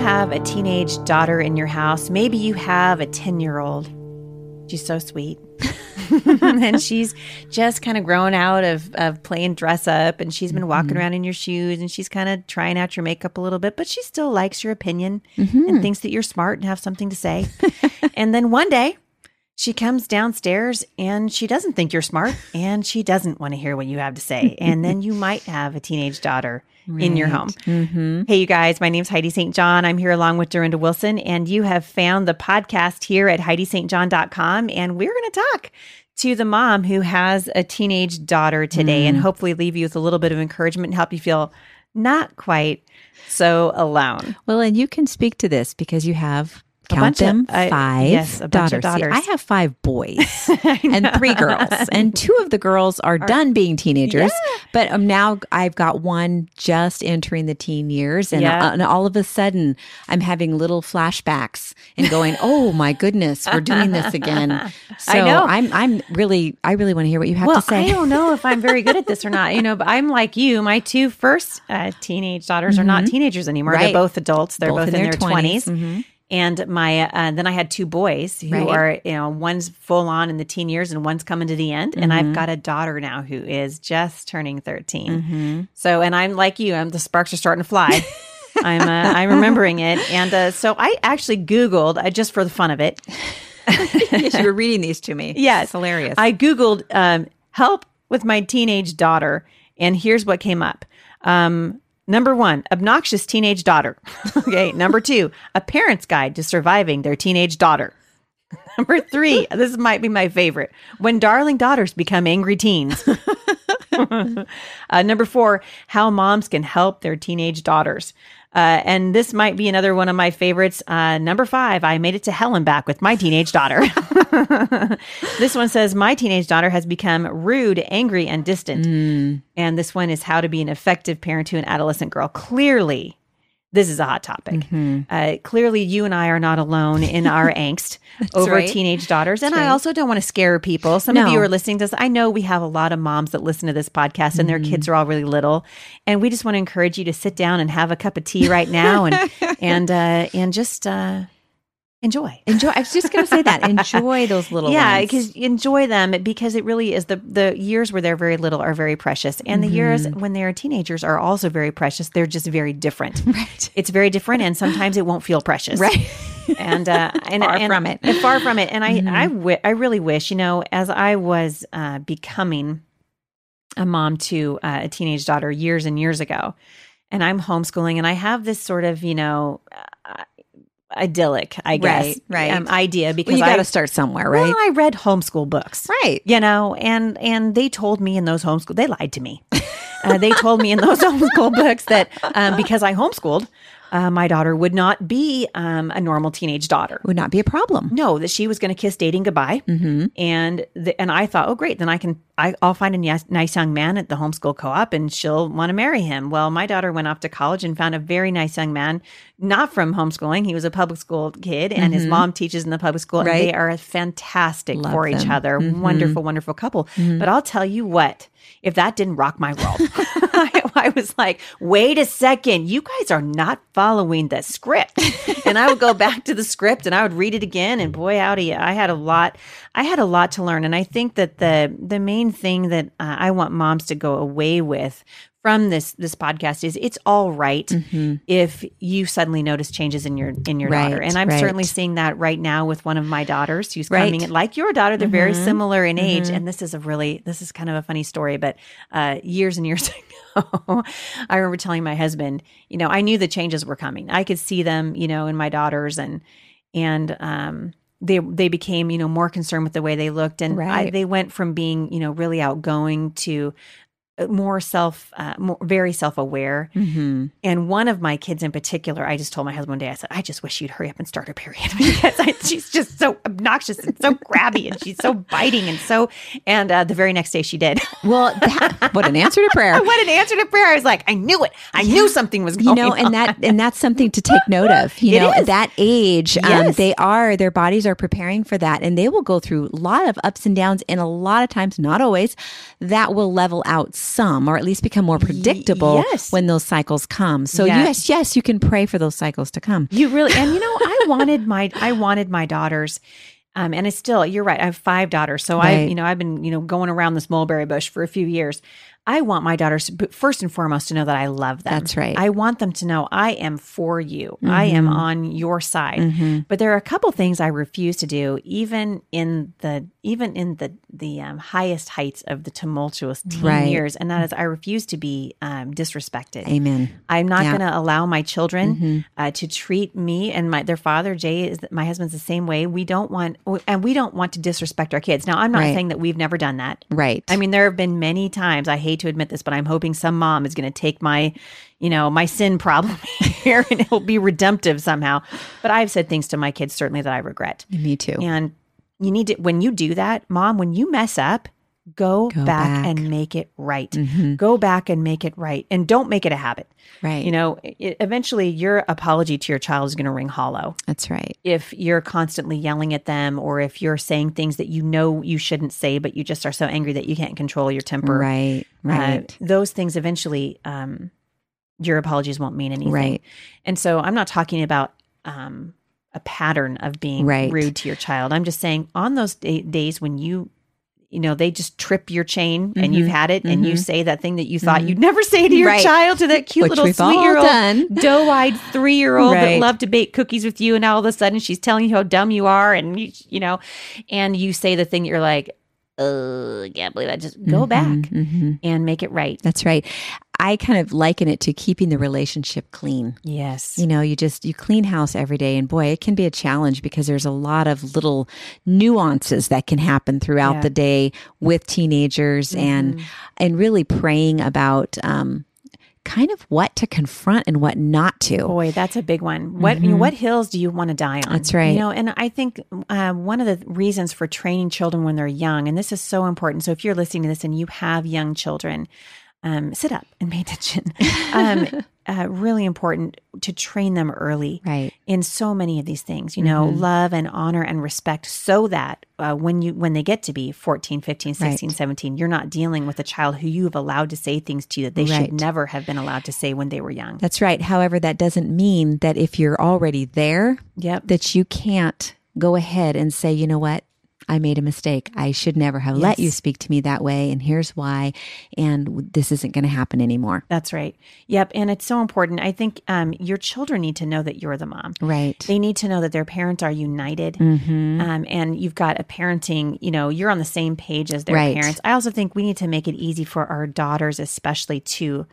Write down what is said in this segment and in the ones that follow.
Have a teenage daughter in your house? Maybe you have a 10 year old. She's so sweet. and she's just kind of grown out of, of playing dress up and she's been walking mm-hmm. around in your shoes and she's kind of trying out your makeup a little bit, but she still likes your opinion and mm-hmm. thinks that you're smart and have something to say. and then one day she comes downstairs and she doesn't think you're smart and she doesn't want to hear what you have to say. And then you might have a teenage daughter in your home. Mm-hmm. Hey, you guys, my name's Heidi St. John. I'm here along with Dorinda Wilson, and you have found the podcast here at HeidiSt.John.com. And we're going to talk to the mom who has a teenage daughter today and mm. hopefully leave you with a little bit of encouragement and help you feel not quite so alone. Well, and you can speak to this because you have count bunch of- them I- five yes, of daughters. See. I have five boys and three girls, and two of the girls are, done being teenagers. But um, now I've got one just entering the teen years, and, Yeah. uh, and all of a sudden I'm having little flashbacks and going, "Oh my goodness, we're doing this again." So I know. I'm I'm really I really want to hear what you have well, to say. I don't know if I'm very good at this or not. You know, but I'm like you. My two first uh, teenage daughters are not teenagers anymore. Mm-hmm. Right. They're both adults. They're both, Both in, in their their 20s. 20s. And my uh, then I had two boys who Right. are you know one's full on in the teen years and one's coming to the end. And Mm-hmm. I've got a daughter now who is just turning 13 So and I'm like you. I'm the sparks are starting to fly. I'm uh, I'm remembering it. And uh, so I actually Googled I just for the fun of it. yes, you were reading these to me. Yes. It's hilarious. I Googled um, help with my teenage daughter, and here's what came up. Um, number one, obnoxious teenage daughter. okay. Number two, a parent's guide to surviving their teenage daughter. Number three, this might be my favorite when darling daughters become angry teens. uh, number four, how moms can help their teenage daughters. Uh, and this might be another one of my favorites. Uh, number five, I made it to hell and back with my teenage daughter. this one says, My teenage daughter has become rude, angry, and distant. And this one is how to be an effective parent to an adolescent girl. Clearly, this is a hot topic. Uh, clearly, you and I are not alone in our angst over right. teenage daughters. And That's I also don't want to scare people. Some of you are listening to this. I know we have a lot of moms that listen to this podcast and their kids are all really little. And we just want to encourage you to sit down and have a cup of tea right now and and uh, and just uh, enjoy. Enjoy. I was just going to say that. Enjoy those little Yeah, because enjoy them because it really is the the years where they're very little are very precious, and the years Mm-hmm. when they're teenagers are also very precious. They're just very different. Right. It's very different, and sometimes it won't feel precious. Right. And uh, and Far and- from it. Mm-hmm. and far from it. And I I wi- I really wish you know as I was uh, becoming a mom to uh, a teenage daughter years and years ago, and I'm homeschooling, and I have this sort of you know. Idyllic i guess Right, right. um, idea because Well, you I, got to start somewhere, right? well, I read homeschool books. Right. You know, and and they told me in those homeschool they lied to me. uh, they told me in those homeschool books that um, because I homeschooled, uh, my daughter would not be um, a normal teenage daughter. Would not be a problem. No, that she was going to kiss dating goodbye, mm-hmm. and the, and I thought, oh great, then I can I, I'll find a nice, nice young man at the homeschool co-op, and she'll want to marry him. Well, my daughter went off to college and found a very nice young man, not from homeschooling. He was a public school kid, and his mom teaches in the public school. And Right. they are fantastic Love for each them. other. Wonderful, wonderful couple. But I'll tell you what, if that didn't rock my world, I, I was like, wait a second, you guys are not following the script. and I would go back to the script and I would read it again. And boy, howdy, I had a lot, I had a lot to learn. And I think that the the main thing that uh, I want moms to go away with from this this podcast is it's all right if you suddenly notice changes in your in your daughter. And i'm right. certainly seeing that right now with one of my daughters. Who's Right. coming in like your daughter they're very similar in age. And this is a really this is kind of a funny story but uh, years and years ago i remember telling my husband you know i knew the changes were coming. I could see them you know in my daughters and and um they they became you know more concerned with the way they looked, and I, they went from being you know really outgoing to more self, uh, more, very self aware. Mm-hmm. And one of my kids in particular, I just told my husband one day, I said, I just wish you'd hurry up and start her period because I, she's just so obnoxious and so grabby and she's so biting and so. And uh, the very next day she did. Well, that, what an answer to prayer. what an answer to prayer! I was like, I knew it. I knew something was going. you know and on. that and that's something to take note of you It know is. at that age um, they are their bodies are preparing for that and they will go through a lot of ups and downs and a lot of times not always that will level out some or at least become more predictable yes. when those cycles come so Yes. yes yes you can pray for those cycles to come You really, and you know, I wanted my, I wanted my daughters. Um, and it's still, you're right. I have five daughters. So I, you know, I've been, you know, going around this mulberry bush for a few years. I want my daughters, first and foremost, to know that I love them. That's right. I want them to know I am for you. I am on your side. But there are a couple things I refuse to do, even in the even in the the um, highest heights of the tumultuous teen Right. years, and that is I refuse to be um, disrespected. amen I'm not Yeah. going to allow my children uh, to treat me and my their father Jay is my husband's the same way. We don't want and we don't want to disrespect our kids. Now, I'm not Right. saying that we've never done that. right I mean, there have been many times. I hate to admit this, but I'm hoping some mom is going to take my, you know, my sin problem here and it'll be redemptive somehow. But I've said things to my kids certainly that I regret. me too And you need to when you do that, mom, when you mess up, go, Go back, back. and make it right. Mhm. Go back and make it right, and don't make it a habit. right You know, it, eventually your apology to your child is going to ring hollow that's right if you're constantly yelling at them or if you're saying things that you know you shouldn't say, but you just are so angry that you can't control your temper. right Uh, right those things eventually, um, your apologies won't mean anything. Right. And so I'm not talking about um, a pattern of being Right. rude to your child. I'm just saying on those da- days when you, you know, they just trip your chain and you've had it and you say that thing that you thought you'd never say to your Mm-hmm. Right. child, to that cute Which little we've all sweet year old done. doe-eyed three-year-old that loved to bake cookies with you and now all of a sudden she's telling you how dumb you are and you, you know and you say the thing that you're like oh i can't believe that just go back hmm and make it right that's right i kind of liken it to keeping the relationship clean yes You know, you just you clean house every day and boy, it can be a challenge because there's a lot of little nuances that can happen throughout Yeah. Mm-hmm. the day with teenagers and and really praying about um kind of what to confront and what not to. boy that's a big one what you know, what hills do you want to die on Mm-hmm. That's right. you know and i think uh, one of the reasons for training children when they're young and this is so important so if you're listening to this and you have young children um, sit up and pay attention um, uh, really important to train them early Right. in so many of these things you know Mm-hmm. love and honor and respect so that uh, when you when they get to be 14 15 16 Right. 17 you're not dealing with a child who you have allowed to say things to you that they Right. should never have been allowed to say when they were young That's right. However, that doesn't mean that if you're already there yep that you can't go ahead and say, you know what? I made a mistake. I should never have let you speak to me that way. And here's why. And this isn't going to happen anymore. that's right yep and it's so important i think um, your children need to know that you're the mom Right. they need to know that their parents are united Mm-hmm. um, and you've got a parenting you know you're on the same page as their Right. parents i also think we need to make it easy for our daughters especially to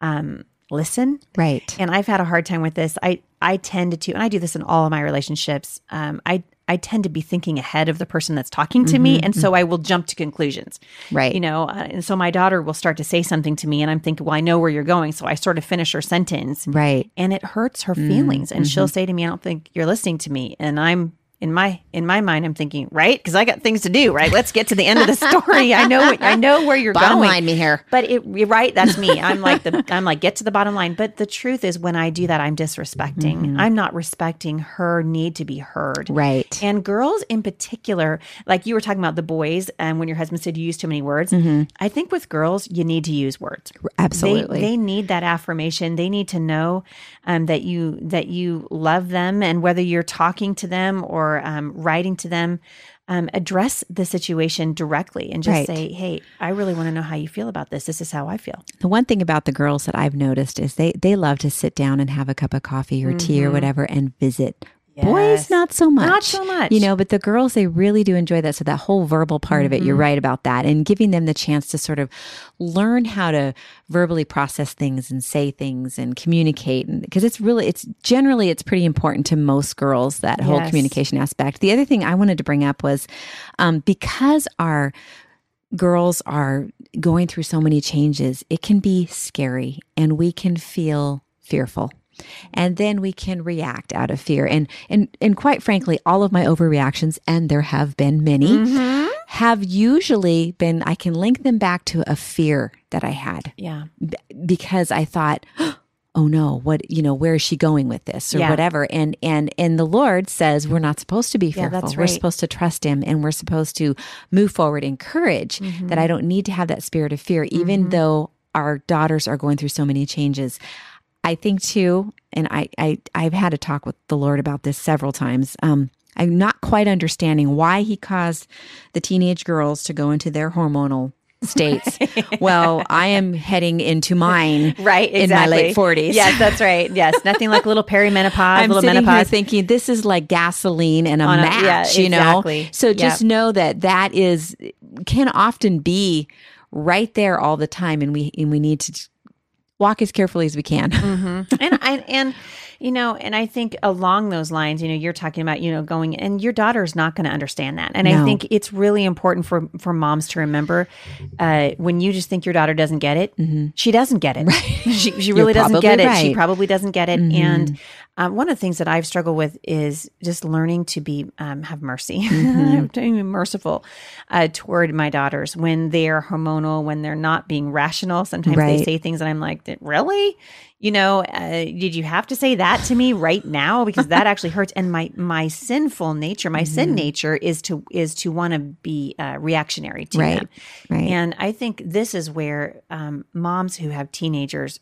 um, listen Right. and I've had a hard time with this. I I tend to, and I do this in all of my relationships. Um, I I tend to be thinking ahead of the person that's talking to me, and so I will jump to conclusions. Mm-hmm. Right. You know, uh, and so my daughter will start to say something to me, and I'm thinking, well, I know where you're going, so I sort of finish her sentence, Right. and it hurts her feelings. And she'll say to me, "I don't think you're listening to me," and I'm. In my in my mind, I'm thinking, right, because I got things to do. Right, let's get to the end of the story. I know what, I know where you're Bottom going. line me here. But it, you're right. That's me. I'm like the. I'm like get to the bottom line. But the truth is, when I do that, I'm disrespecting. Mm-hmm. I'm not respecting her need to be heard. Right. And girls in particular, like you were talking about the boys, and when your husband said you use too many words, mm-hmm. I think with girls you need to use words. Absolutely. They, they need that affirmation. They need to know um, that you that you love them, and whether you're talking to them or um, writing to them, um, address the situation directly and just Right. say, "Hey, I really want to know how you feel about this. This is how I feel." The one thing about the girls that I've noticed is they they love to sit down and have a cup of coffee or tea or whatever and visit Boys, not so much. Not so much. You know, but the girls, they really do enjoy that. So that whole verbal part of it, Mm-hmm. you're right about that. And giving them the chance to sort of learn how to verbally process things and say things and communicate. And because it's really, it's generally, it's pretty important to most girls, that whole communication aspect. The other thing I wanted to bring up was um, because our girls are going through so many changes, it can be scary and we can feel fearful. And then we can react out of fear. And and and quite frankly, all of my overreactions, and there have been many, Mm-hmm. have usually been I can link them back to a fear that I had Yeah. b- because I thought, oh no, what you know, where is she going with this or Yeah. whatever? And and and the Lord says we're not supposed to be Yeah, fearful. that's We're supposed to trust Him, and we're supposed to move forward in courage. Mm-hmm. That I don't need to have that spirit of fear, even though our daughters are going through so many changes. I think too, and I, I I've had a talk with the Lord about this several times. Um, I'm not quite understanding why He caused the teenage girls to go into their hormonal states. well, I am heading into mine Right. Exactly. in my late forties. Yes, that's right. Yes. Nothing like a little perimenopause, I'm little menopause. thinking this is like gasoline and a a- match, yeah, you know. exactly. So just Yep. know that that is can often be right there all the time, and we and we need to walk as carefully as we can. Mm-hmm. and I and you know, and I think along those lines, you know, you're talking about you know going, and your daughter's not going to understand that, and I think it's really important for for moms to remember uh, when you just think your daughter doesn't get it, she doesn't get it. Right. She she really doesn't get probably it. She probably doesn't get it, and. Um, one of the things that I've struggled with is just learning to be um, have mercy, to be merciful uh, toward my daughters when they are hormonal, when they're not being rational. Sometimes they say things, and I'm like, "Really? You know, uh, did you have to say that to me right now? Because that actually hurts." And my my sinful nature, my sin Mm-hmm. nature, is to is to want to be uh, reactionary to Right. them. Right. And I think this is where um, moms who have teenagers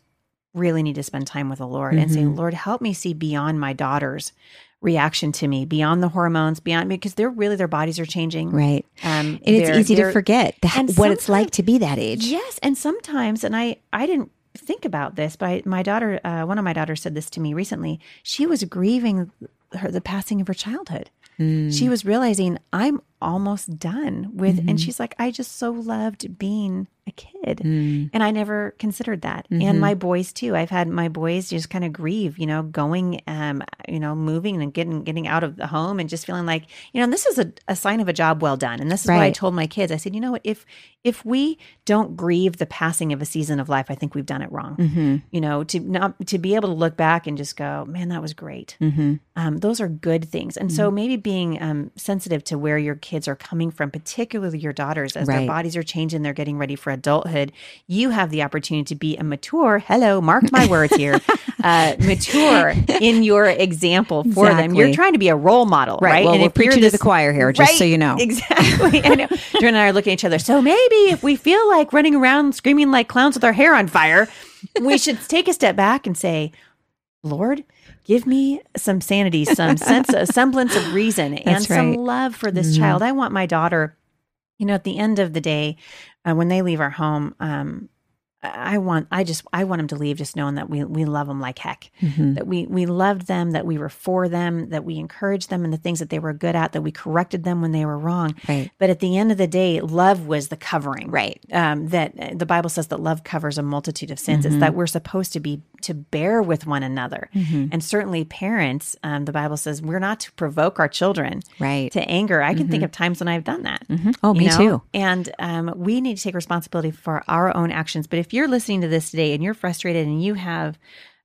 really need to spend time with the Lord and Mm-hmm. say, Lord, help me see beyond my daughter's reaction to me, beyond the hormones, beyond me, because they're really their bodies are changing. right. Um, And it's easy to forget that, what it's like to be that age. Yes, and sometimes, and I I didn't think about this, but my daughter, uh, one of my daughters said this to me recently. She was grieving her the passing of her childhood. Mm. She was realizing I'm almost done with, Mm-hmm. and she's like, I just so loved being a kid, Mm. and I never considered that. Mm-hmm. And my boys too. I've had my boys just kind of grieve, you know, going, um, you know, moving and getting getting out of the home and just feeling like, you know, and this is a, a sign of a job well done. And this is what I told my kids. I said, you know what, if if we don't grieve the passing of a season of life, I think we've done it wrong. Mm-hmm. You know, to not to be able to look back and just go, man, that was great. Mm-hmm. Um, those are good things. And so maybe being um, sensitive to where your kids are coming from, particularly your daughters, as their bodies are changing, they're getting ready for adulthood. You have the opportunity to be a mature. Hello, mark my words here. uh, mature in your example for them. You're trying to be a role model, right? Right. Well, we're if you're preaching to the choir here, just so you know. Exactly. I know. Dorinda and I are looking at each other. So maybe if we feel like running around screaming like clowns with our hair on fire, we should take a step back and say, Lord, give me some sanity, some sense, a semblance of reason, and That's some love for this child. I want my daughter, you know, at the end of the day, uh, when they leave our home, um, I want, I just, I want them to leave just knowing that we we love them like heck, Mm-hmm. that we we loved them, that we were for them, that we encouraged them in the things that they were good at, that we corrected them when they were wrong. Right. But at the end of the day, love was the covering. Right. Um, that uh, the Bible says that love covers a multitude of sins. Mm-hmm. It's that we're supposed to be to bear with one another. And certainly parents, um, the Bible says we're not to provoke our children Right. to anger. I can think of times when I've done that. Oh, me know? too. And um, we need to take responsibility for our own actions. But if you're listening to this today and you're frustrated and you have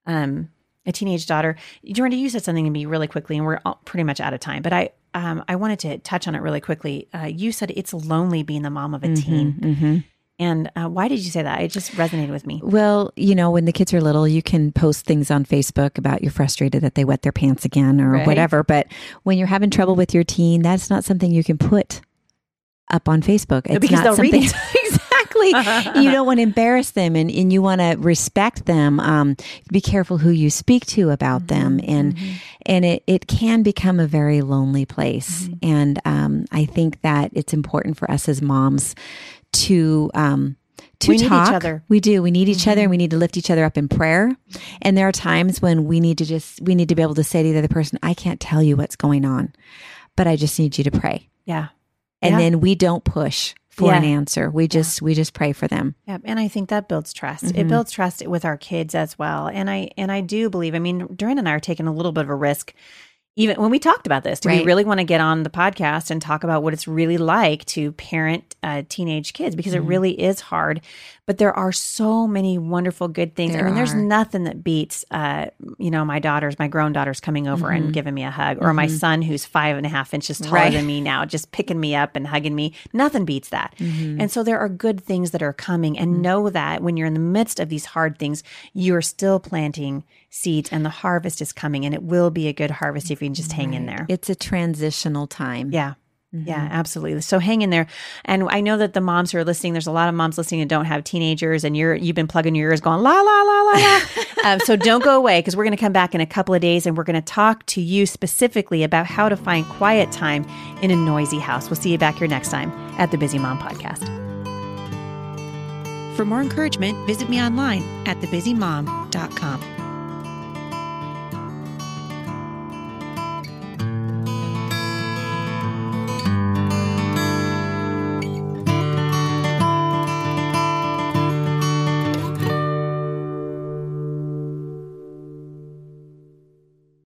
um, a teenage daughter, Dorinda, you said something to me really quickly, and we're all pretty much out of time. But I, um, I wanted to touch on it really quickly. Uh, you said it's lonely being the mom of a teen, Mm-hmm. and uh, why did you say that? It just resonated with me. Well, you know, when the kids are little, you can post things on Facebook about you're frustrated that they wet their pants again or Right. whatever. But when you're having trouble with your teen, that's not something you can put up on Facebook. It's because not they'll read something- exactly. you don't want to embarrass them and, and you want to respect them. Um, be careful who you speak to about them. And and it, it can become a very lonely place. And um, I think that it's important for us as moms to um, to We need each talk. other. We do. We need each other and we need to lift each other up in prayer. And there are times when we need to just, we need to be able to say to the other person, I can't tell you what's going on, but I just need you to pray. Yeah. And Yeah. then we don't push for Yeah. an answer. We just, we just pray for them. Yeah, and I think that builds trust. Mm-hmm. It builds trust with our kids as well. And I and I do believe. I mean, Dorinda and I are taking a little bit of a risk. Even when we talked about this, do we really want to get on the podcast and talk about what it's really like to parent uh, teenage kids? Because Mm-hmm. it really is hard. But there are so many wonderful good things. I There mean, there's are. nothing that beats, uh, you know, my daughters, my grown daughters coming over Mm-hmm. and giving me a hug, or my son who's five and a half inches taller Right. than me now, just picking me up and hugging me. Nothing beats that. Mm-hmm. And so there are good things that are coming. And know that when you're in the midst of these hard things, you're still planting seeds and the harvest is coming. And it will be a good harvest if you can just hang in there. It's a transitional time. Yeah. Yeah, absolutely. So hang in there. And I know that the moms who are listening, there's a lot of moms listening that don't have teenagers and you're you've been plugging your ears going la la la la la. um, so don't go away because we're going to come back in a couple of days and we're going to talk to you specifically about how to find quiet time in a noisy house. We'll see you back here next time at the Busy Mom Podcast. For more encouragement, visit me online at thebusymom.com.